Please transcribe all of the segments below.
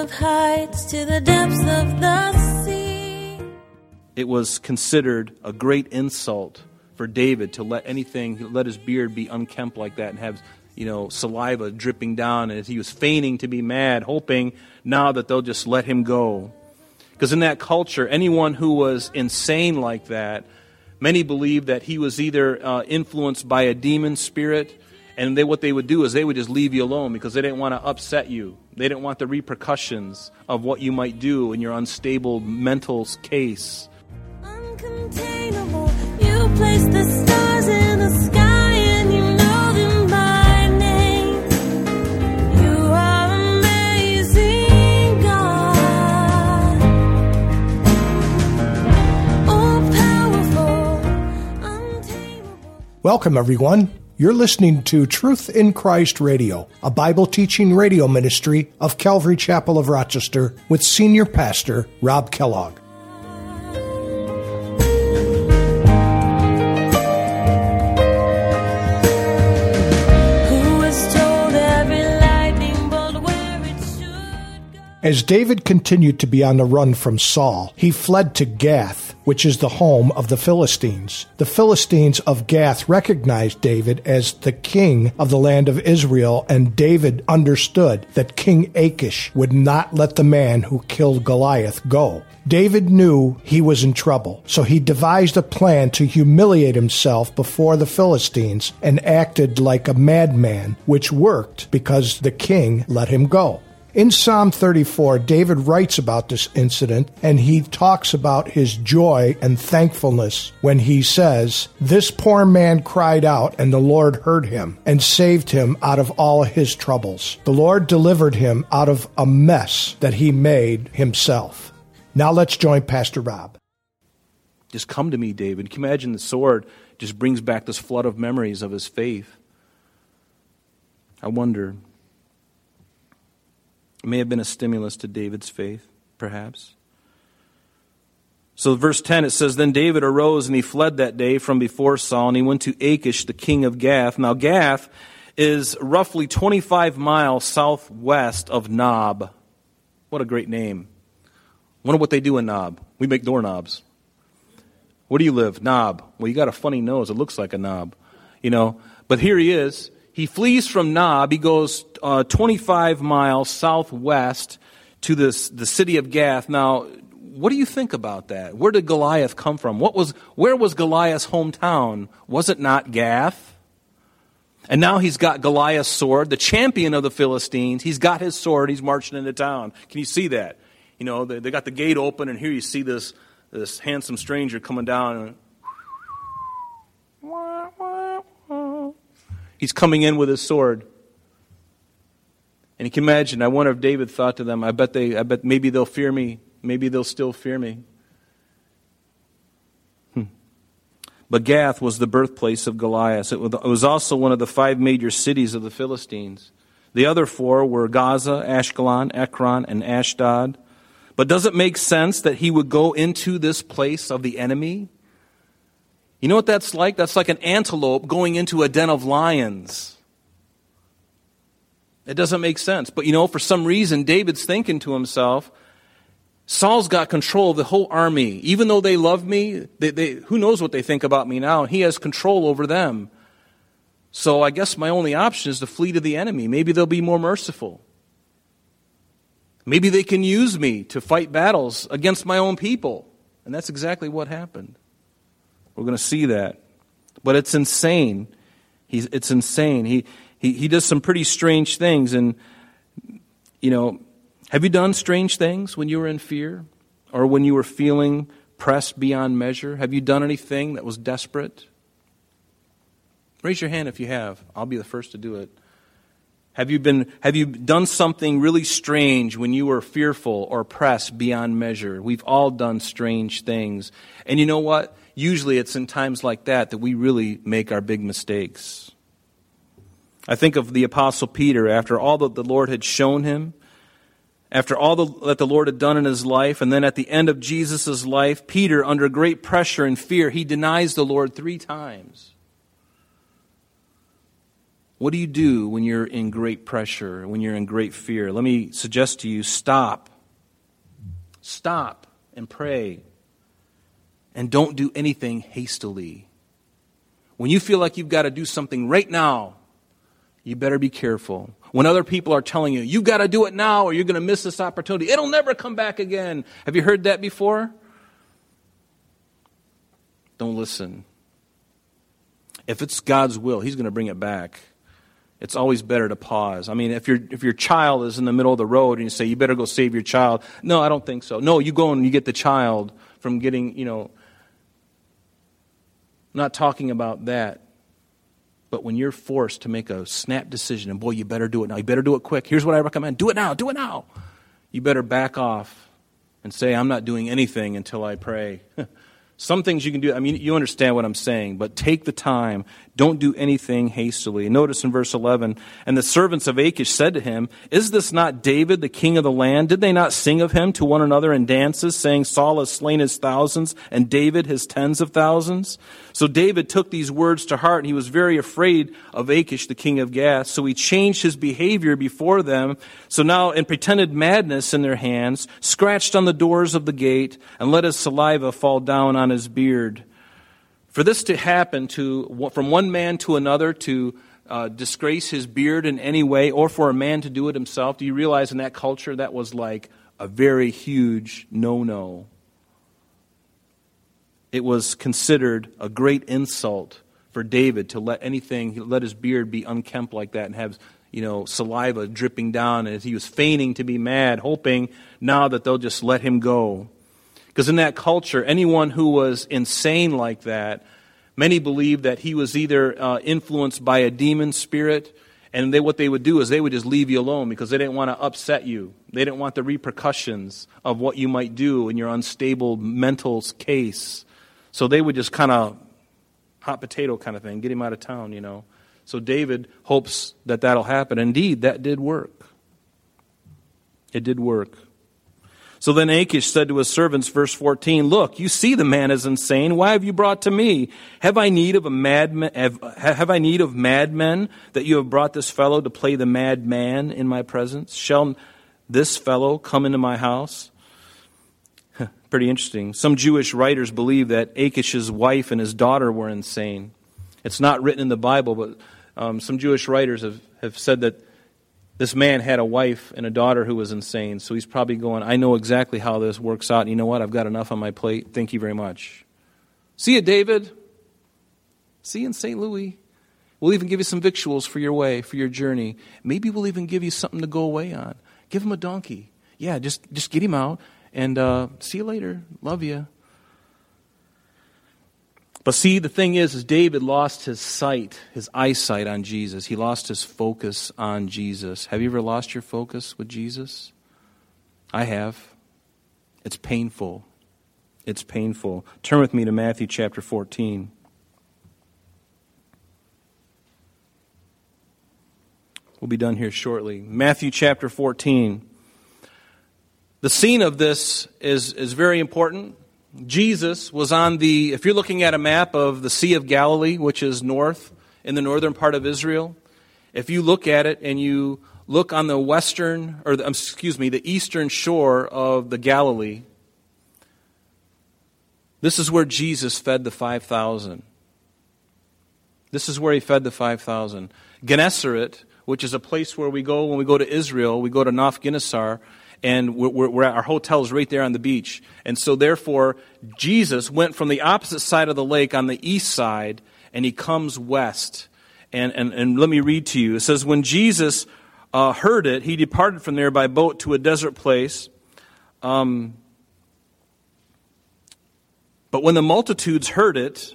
of heights to the depths of the sea. It was considered a great insult for David to let anything, let his beard be unkempt like that and have, you know, saliva dripping down as he was feigning to be mad, hoping now that they'll just let him go. Because in that culture, anyone who was insane like that, many believed that he was either uh, influenced by a demon spirit and they, what they would do is they would just leave you alone because they didn't want to upset you. They didn't want the repercussions of what you might do in your unstable mental case. Uncontainable, you place the stars in the sky and you know them by name. You are amazing, God. All powerful, untamable. Welcome, everyone. You're listening to Truth in Christ Radio, a Bible teaching radio ministry of Calvary Chapel of Rochester with Senior Pastor Rob Kellogg. As David continued to be on the run from Saul, he fled to Gath, which is the home of the Philistines. The Philistines of Gath recognized David as the king of the land of Israel, and David understood that King Achish would not let the man who killed Goliath go. David knew he was in trouble, so he devised a plan to humiliate himself before the Philistines and acted like a madman, which worked because the king let him go. In Psalm 34, David writes about this incident and he talks about his joy and thankfulness when he says, This poor man cried out, and the Lord heard him and saved him out of all his troubles. The Lord delivered him out of a mess that he made himself. Now let's join Pastor Rob. Just come to me, David. Can you imagine the sword just brings back this flood of memories of his faith? I wonder. May have been a stimulus to David's faith, perhaps. So, verse 10, it says, Then David arose and he fled that day from before Saul, and he went to Achish, the king of Gath. Now, Gath is roughly 25 miles southwest of Nob. What a great name. Wonder what they do in Nob. We make doorknobs. Where do you live? Knob. Well, you got a funny nose. It looks like a knob. You know, but here he is. He flees from Nob. He goes uh, 25 miles southwest to this, the city of Gath. Now, what do you think about that? Where did Goliath come from? What was, where was Goliath's hometown? Was it not Gath? And now he's got Goliath's sword, the champion of the Philistines. He's got his sword. He's marching into town. Can you see that? You know, they, they got the gate open, and here you see this, this handsome stranger coming down. And he's coming in with his sword. And you can imagine, I wonder if David thought to them, I bet they I bet maybe they'll fear me. Maybe they'll still fear me. Hmm. But Gath was the birthplace of Goliath. It was also one of the five major cities of the Philistines. The other four were Gaza, Ashkelon, Ekron, and Ashdod. But does it make sense that he would go into this place of the enemy? You know what that's like? That's like an antelope going into a den of lions. It doesn't make sense. But you know, for some reason, David's thinking to himself, Saul's got control of the whole army. Even though they love me, they, they, who knows what they think about me now? He has control over them. So I guess my only option is to flee to the enemy. Maybe they'll be more merciful. Maybe they can use me to fight battles against my own people. And that's exactly what happened. We're going to see that. But it's insane. He's, it's insane. He, he, he does some pretty strange things. And, you know, have you done strange things when you were in fear or when you were feeling pressed beyond measure? Have you done anything that was desperate? Raise your hand if you have. I'll be the first to do it. Have you, been, have you done something really strange when you were fearful or pressed beyond measure? We've all done strange things. And you know what? Usually it's in times like that that we really make our big mistakes. I think of the Apostle Peter after all that the Lord had shown him, after all that the Lord had done in his life, and then at the end of Jesus' life, Peter, under great pressure and fear, he denies the Lord three times. What do you do when you're in great pressure, when you're in great fear? Let me suggest to you stop. Stop and pray. And don't do anything hastily. When you feel like you've got to do something right now, you better be careful. When other people are telling you, you've got to do it now or you're going to miss this opportunity, it'll never come back again. Have you heard that before? Don't listen. If it's God's will, He's going to bring it back. It's always better to pause. I mean, if, your if your child is in the middle of the road and you say, you better go save your child. No, I don't think so. No, you go and you get the child from getting, you know, not talking about that. But when you're forced to make a snap decision, and boy, you better do it now. You better do it quick. Here's what I recommend do it now, do it now. You better back off and say, I'm not doing anything until I pray. Some things you can do, I mean, you understand what I'm saying, but take the time. Don't do anything hastily. Notice in verse 11, and the servants of Achish said to him, Is this not David, the king of the land? Did they not sing of him to one another in dances, saying, Saul has slain his thousands, and David his tens of thousands? So David took these words to heart, and he was very afraid of Achish, the king of Gath. So he changed his behavior before them. So now, in pretended madness in their hands, scratched on the doors of the gate, and let his saliva fall down on his beard. For this to happen to, from one man to another, to uh, disgrace his beard in any way, or for a man to do it himself, do you realize in that culture that was like a very huge no no? It was considered a great insult for David to let anything, let his beard be unkempt like that and have, you know, saliva dripping down as he was feigning to be mad, hoping now that they'll just let him go. Because in that culture, anyone who was insane like that, many believed that he was either uh, influenced by a demon spirit, and they, what they would do is they would just leave you alone because they didn't want to upset you. They didn't want the repercussions of what you might do in your unstable mental case. So they would just kind of hot potato kind of thing, get him out of town, you know. So David hopes that that'll happen. Indeed, that did work. It did work. So then Achish said to his servants, verse 14, Look, you see the man is insane. Why have you brought to me? Have I need of a madman, have, have I need of madmen that you have brought this fellow to play the madman in my presence? Shall this fellow come into my house? Pretty interesting. Some Jewish writers believe that Achish's wife and his daughter were insane. It's not written in the Bible, but um, some Jewish writers have, have said that this man had a wife and a daughter who was insane, so he's probably going, I know exactly how this works out. And you know what? I've got enough on my plate. Thank you very much. See you, David. See you in St. Louis. We'll even give you some victuals for your way, for your journey. Maybe we'll even give you something to go away on. Give him a donkey. Yeah, just, just get him out and uh, see you later. Love you. But see, the thing is, is David lost his sight, his eyesight on Jesus. He lost his focus on Jesus. Have you ever lost your focus with Jesus? I have. It's painful. It's painful. Turn with me to Matthew chapter 14. We'll be done here shortly. Matthew chapter 14. The scene of this is, is very important. Jesus was on the, if you're looking at a map of the Sea of Galilee, which is north, in the northern part of Israel, if you look at it and you look on the western, or the, um, excuse me, the eastern shore of the Galilee, this is where Jesus fed the 5,000. This is where he fed the 5,000. Gennesaret, which is a place where we go when we go to Israel, we go to Nof Ginosar, and we're, we're at, our hotel is right there on the beach. And so, therefore, Jesus went from the opposite side of the lake on the east side, and he comes west. And, and, and let me read to you. It says, When Jesus uh, heard it, he departed from there by boat to a desert place. Um, but when the multitudes heard it,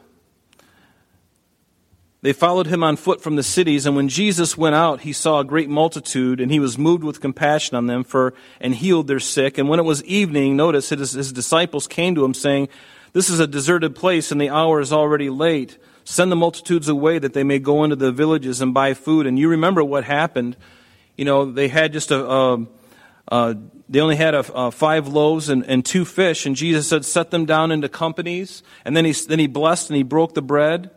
they followed him on foot from the cities, and when Jesus went out, he saw a great multitude, and he was moved with compassion on them for and healed their sick. And when it was evening, notice his, his disciples came to him, saying, This is a deserted place, and the hour is already late. Send the multitudes away that they may go into the villages and buy food. And you remember what happened. You know, they had just a, a, a they only had a, a five loaves and, and two fish, and Jesus said, Set them down into companies. And then he, then he blessed and he broke the bread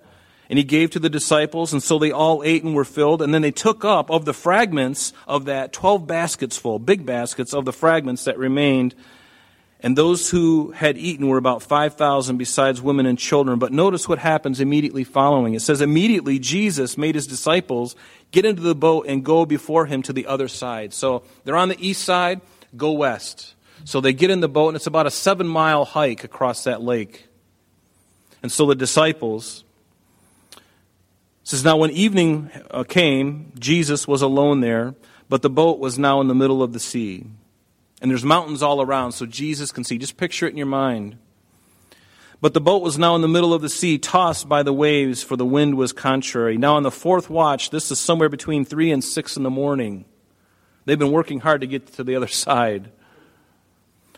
And he gave to the disciples, and so they all ate and were filled. And then they took up of the fragments of that 12 baskets full, big baskets of the fragments that remained. And those who had eaten were about 5,000 besides women and children. But notice what happens immediately following. It says, Immediately Jesus made his disciples get into the boat and go before him to the other side. So they're on the east side, go west. So they get in the boat, and it's about a seven mile hike across that lake. And so the disciples, says, Now when evening uh, came, Jesus was alone there, but the boat was now in the middle of the sea. And there's mountains all around, so Jesus can see. Just picture it in your mind. But the boat was now in the middle of the sea, tossed by the waves, for the wind was contrary. Now, on the fourth watch, this is somewhere between three and six in the morning. They've been working hard to get to the other side.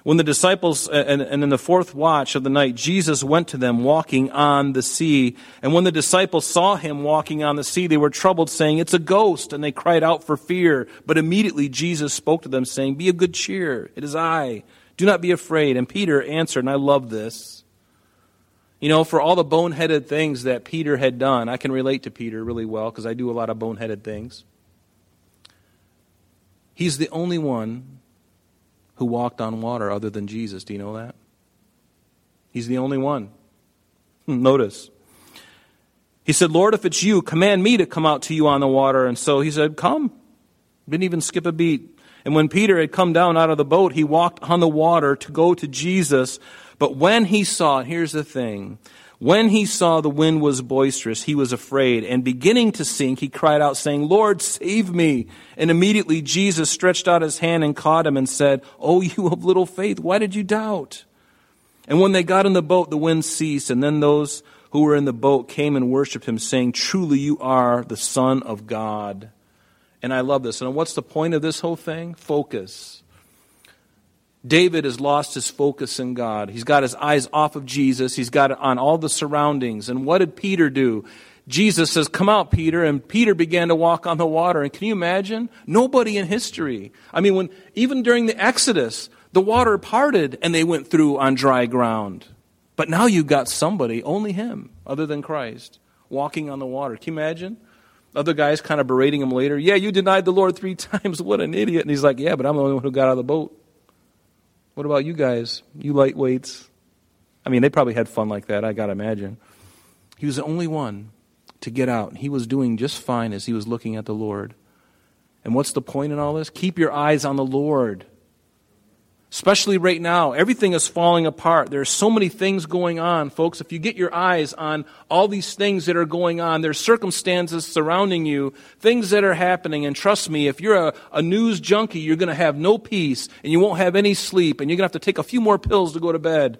When the disciples, uh, and, and in the fourth watch of the night, Jesus went to them walking on the sea. And when the disciples saw him walking on the sea, they were troubled, saying, It's a ghost. And they cried out for fear. But immediately Jesus spoke to them, saying, Be of good cheer. It is I. Do not be afraid. And Peter answered, and I love this. You know, for all the boneheaded things that Peter had done, I can relate to Peter really well because I do a lot of boneheaded things. He's the only one who walked on water other than Jesus. Do you know that? He's the only one. Hmm, notice. He said, Lord, if it's you, command me to come out to you on the water. And so he said, Come. Didn't even skip a beat. And when Peter had come down out of the boat, he walked on the water to go to Jesus. But when he saw, here's the thing when he saw the wind was boisterous, he was afraid, and beginning to sink, he cried out, saying, Lord, save me. And immediately Jesus stretched out his hand and caught him and said, Oh, you of little faith, why did you doubt? And when they got in the boat, the wind ceased, and then those who were in the boat came and worshipped him, saying, Truly you are the Son of God. And I love this. And what's the point of this whole thing? Focus. David has lost his focus in God. He's got his eyes off of Jesus. He's got it on all the surroundings. And what did Peter do? Jesus says, Come out, Peter. And Peter began to walk on the water. And can you imagine? Nobody in history. I mean, when, even during the Exodus, the water parted and they went through on dry ground. But now you've got somebody, only him, other than Christ, walking on the water. Can you imagine? Other guys kind of berating him later. Yeah, you denied the Lord three times. What an idiot. And he's like, Yeah, but I'm the only one who got out of the boat. What about you guys? You lightweights? I mean, they probably had fun like that, I got to imagine. He was the only one to get out. He was doing just fine as he was looking at the Lord. And what's the point in all this? Keep your eyes on the Lord. Especially right now, everything is falling apart. There are so many things going on, folks. If you get your eyes on all these things that are going on, there's circumstances surrounding you, things that are happening, and trust me, if you're a, a news junkie, you're going to have no peace, and you won't have any sleep, and you're going to have to take a few more pills to go to bed.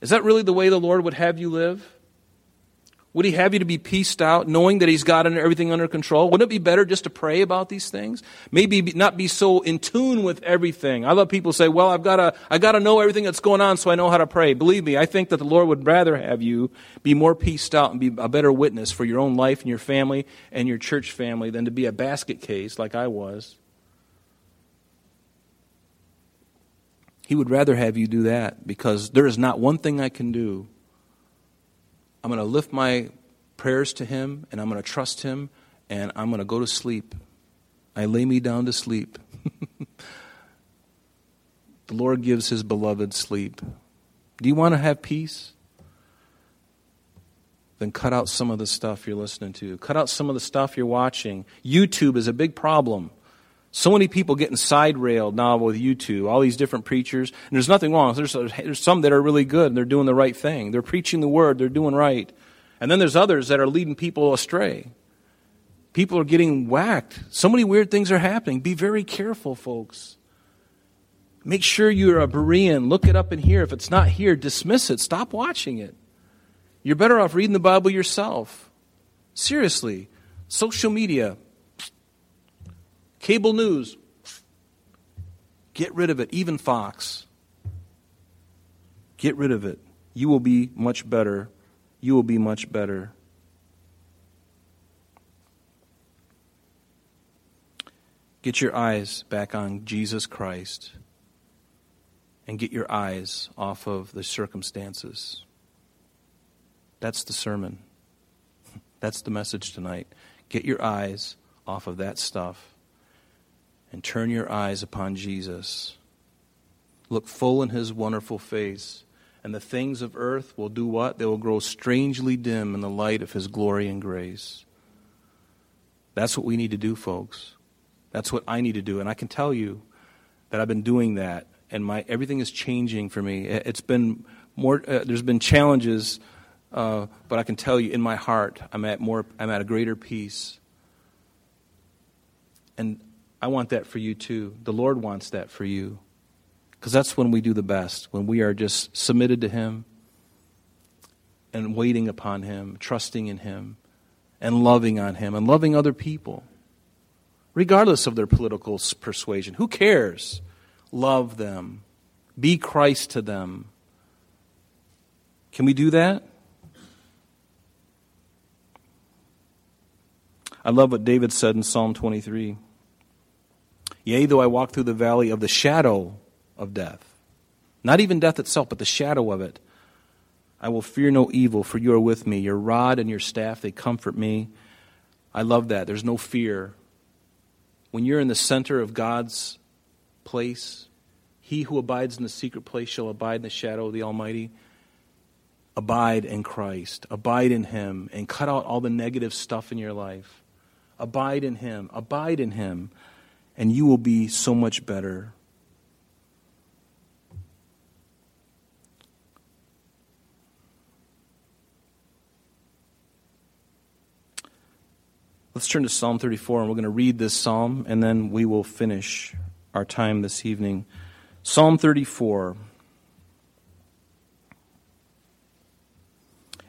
Is that really the way the Lord would have you live? Would he have you to be pieced out, knowing that he's got everything under control? Wouldn't it be better just to pray about these things? Maybe not be so in tune with everything. I love people say, well, I've got to, I got to know everything that's going on so I know how to pray. Believe me, I think that the Lord would rather have you be more pieced out and be a better witness for your own life and your family and your church family than to be a basket case like I was. He would rather have you do that because there is not one thing I can do I'm going to lift my prayers to Him and I'm going to trust Him and I'm going to go to sleep. I lay me down to sleep. the Lord gives His beloved sleep. Do you want to have peace? Then cut out some of the stuff you're listening to. Cut out some of the stuff you're watching. YouTube is a big problem. So many people getting side railed now with YouTube, all these different preachers. And there's nothing wrong. There's, there's some that are really good and they're doing the right thing. They're preaching the word, they're doing right. And then there's others that are leading people astray. People are getting whacked. So many weird things are happening. Be very careful, folks. Make sure you're a Berean. Look it up in here. If it's not here, dismiss it. Stop watching it. You're better off reading the Bible yourself. Seriously. Social media, Cable news, get rid of it. Even Fox, get rid of it. You will be much better. You will be much better. Get your eyes back on Jesus Christ and get your eyes off of the circumstances. That's the sermon. That's the message tonight. Get your eyes off of that stuff and turn your eyes upon Jesus. Look full in his wonderful face, and the things of earth will do what? They will grow strangely dim in the light of his glory and grace. That's what we need to do, folks. That's what I need to do. And I can tell you that I've been doing that, and my, everything is changing for me. It's been more, uh, there's been challenges, uh, but I can tell you in my heart, I'm at, more, I'm at a greater peace. And I want that for you too. The Lord wants that for you. Because that's when we do the best, when we are just submitted to Him and waiting upon Him, trusting in Him, and loving on Him, and loving other people, regardless of their political persuasion. Who cares? Love them, be Christ to them. Can we do that? I love what David said in Psalm 23. Yea, though I walk through the valley of the shadow of death, not even death itself, but the shadow of it, I will fear no evil, for you are with me. Your rod and your staff, they comfort me. I love that. There's no fear. When you're in the center of God's place, he who abides in the secret place shall abide in the shadow of the Almighty. Abide in Christ. Abide in Him and cut out all the negative stuff in your life. Abide in Him. Abide in Him and you will be so much better. Let's turn to Psalm 34, and we're going to read this psalm, and then we will finish our time this evening. Psalm 34.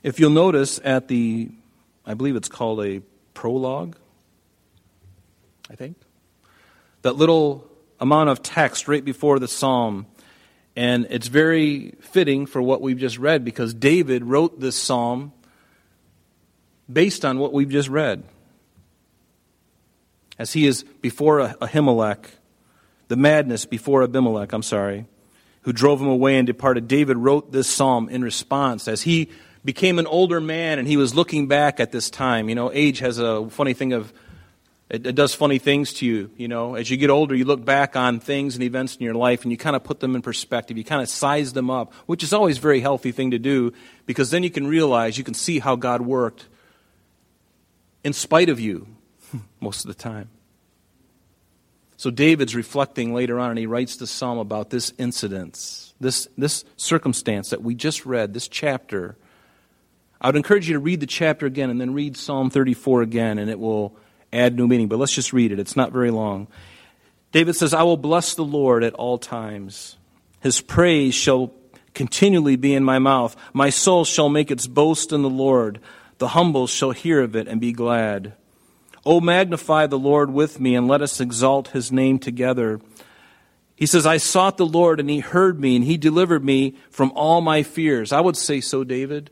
If you'll notice at the, I believe it's called a prologue, I think that little amount of text right before the psalm. And it's very fitting for what we've just read because David wrote this psalm based on what we've just read. As he is before Ahimelech, the madness before Abimelech, I'm sorry, who drove him away and departed, David wrote this psalm in response as he became an older man and he was looking back at this time. You know, age has a funny thing of it, it, does funny things to you. You know, as you get older, you look back on things and events in your life and you kind of put them in perspective. You kind of size them up, which is always a very healthy thing to do because then you can realize, you can see how God worked in spite of you most of the time. So David's reflecting later on and he writes the psalm about this incident, this, this circumstance that we just read, this chapter. I would encourage you to read the chapter again and then read Psalm 34 again, and it will add new meaning. But let's just read it, it's not very long. David says, I will bless the Lord at all times. His praise shall continually be in my mouth. My soul shall make its boast in the Lord. The humble shall hear of it and be glad. O magnify the Lord with me, and let us exalt his name together. He says, I sought the Lord, and he heard me, and he delivered me from all my fears. I would say so, David.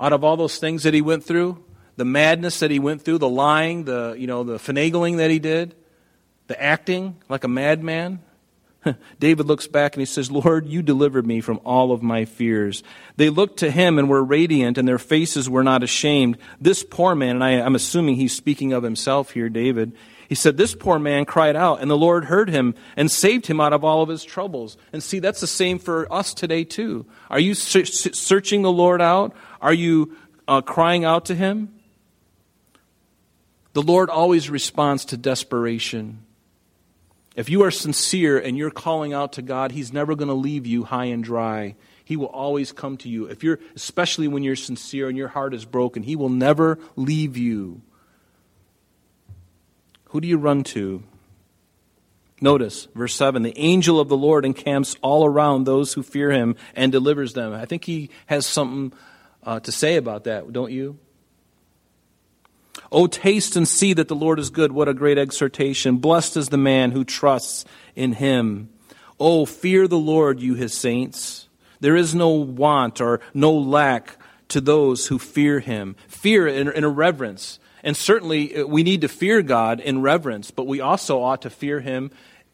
Out of all those things that he went through, the madness that he went through, the lying, the, you know, the finagling that he did, the acting like a madman. David looks back and he says, Lord, you delivered me from all of my fears. They looked to him and were radiant, and their faces were not ashamed. This poor man, and I, I'm assuming he's speaking of himself here, David, he said, This poor man cried out, and the Lord heard him and saved him out of all of his troubles. And see, that's the same for us today, too. Are you searching the Lord out? Are you uh, crying out to him? The Lord always responds to desperation. If you are sincere and you're calling out to God, He's never going to leave you high and dry. He will always come to you. If you're, especially when you're sincere and your heart is broken, He will never leave you. Who do you run to? Notice verse 7 the angel of the Lord encamps all around those who fear him and delivers them. I think he has something uh, to say about that, don't you? Oh, taste and see that the Lord is good. What a great exhortation. Blessed is the man who trusts in him. Oh, fear the Lord, you his saints. There is no want or no lack to those who fear him. Fear in, in a reverence. And certainly uh, we need to fear God in reverence, but we also ought to fear him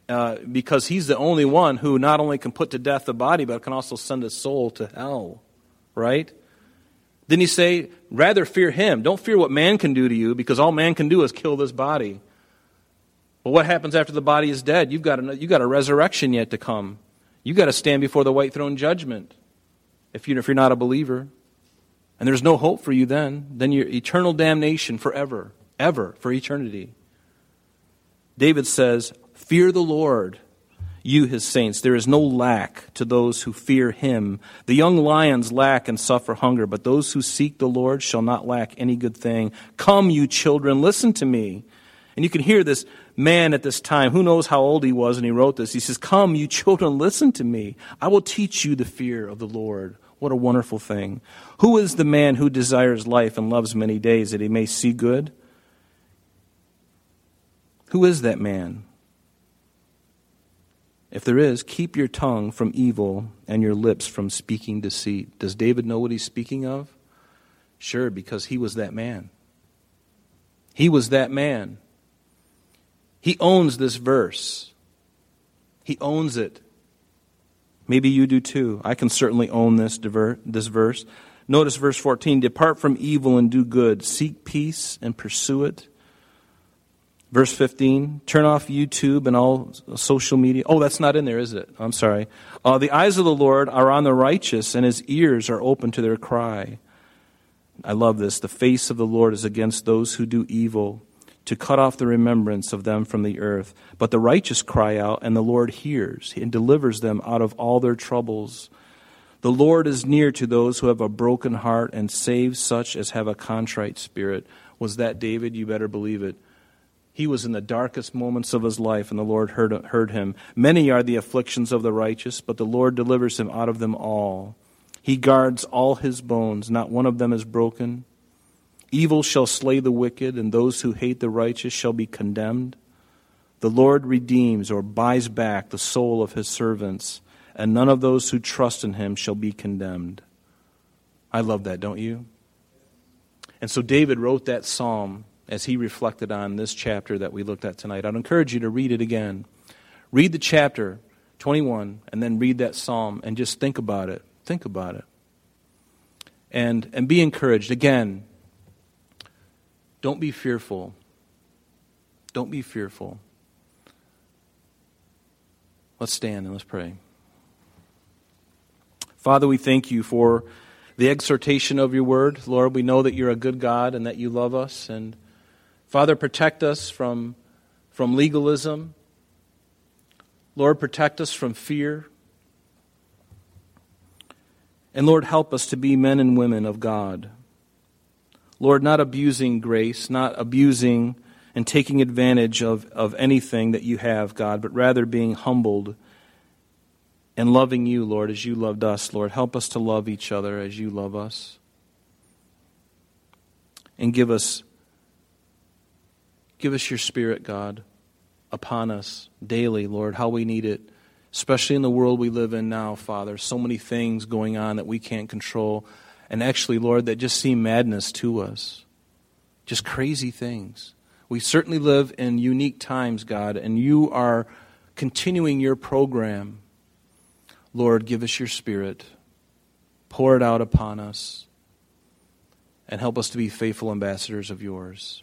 uh, because he's the only one who not only can put to death the body, but can also send a soul to hell. Right? Didn't he say, rather fear him? Don't fear what man can do to you, because all man can do is kill this body. But what happens after the body is dead? You've got a, you've got a resurrection yet to come. You've got to stand before the white throne judgment if, you, if you're not a believer. And there's no hope for you then. Then you're eternal damnation forever, ever, for eternity. David says, Fear the Lord, you his saints. There is no lack to those who fear him. The young lions lack and suffer hunger, but those who seek the Lord shall not lack any good thing. Come, you children, listen to me. And you can hear this man at this time, who knows how old he was when he wrote this. He says, Come, you children, listen to me. I will teach you the fear of the Lord. What a wonderful thing. Who is the man who desires life and loves many days that he may see good? Who is that man? If there is, keep your tongue from evil and your lips from speaking deceit. Does David know what he's speaking of? Sure, because he was that man. He was that man. He owns this verse. He owns it. Maybe you do too. I can certainly own this, this verse. Notice verse 14 Depart from evil and do good, seek peace and pursue it. Verse 15 Turn off YouTube and all social media. Oh, that's not in there, is it? I'm sorry. Uh, the eyes of the Lord are on the righteous, and his ears are open to their cry. I love this. The face of the Lord is against those who do evil to cut off the remembrance of them from the earth. But the righteous cry out, and the Lord hears and delivers them out of all their troubles. The Lord is near to those who have a broken heart and saves such as have a contrite spirit. Was that David? You better believe it. He was in the darkest moments of his life, and the Lord heard, heard him. Many are the afflictions of the righteous, but the Lord delivers him out of them all. He guards all his bones, not one of them is broken. Evil shall slay the wicked, and those who hate the righteous shall be condemned. The Lord redeems or buys back the soul of his servants, and none of those who trust in him shall be condemned. I love that, don't you? And so David wrote that psalm as he reflected on this chapter that we looked at tonight. I'd encourage you to read it again. Read the chapter 21 and then read that psalm and just think about it. Think about it. And, and be encouraged. Again, don't be fearful. Don't be fearful. Let's stand and let's pray. Father, we thank you for the exhortation of your word. Lord, we know that you're a good God and that you love us. And Father, protect us from, from legalism. Lord, protect us from fear. And Lord, help us to be men and women of God. Lord, not abusing grace, not abusing and taking advantage of, of anything that you have, God, but rather being humbled and loving you, Lord, as you loved us, Lord. Help us to love each other as you love us. And give us give us your spirit, God, upon us daily, Lord, how we need it, especially in the world we live in now, Father. So many things going on that we can't control and actually, Lord, that just seem madness to us. Just crazy things. We certainly live in unique times, God, and you are continuing your program. Lord, give us your spirit. Pour it out upon us. And help us to be faithful ambassadors of yours.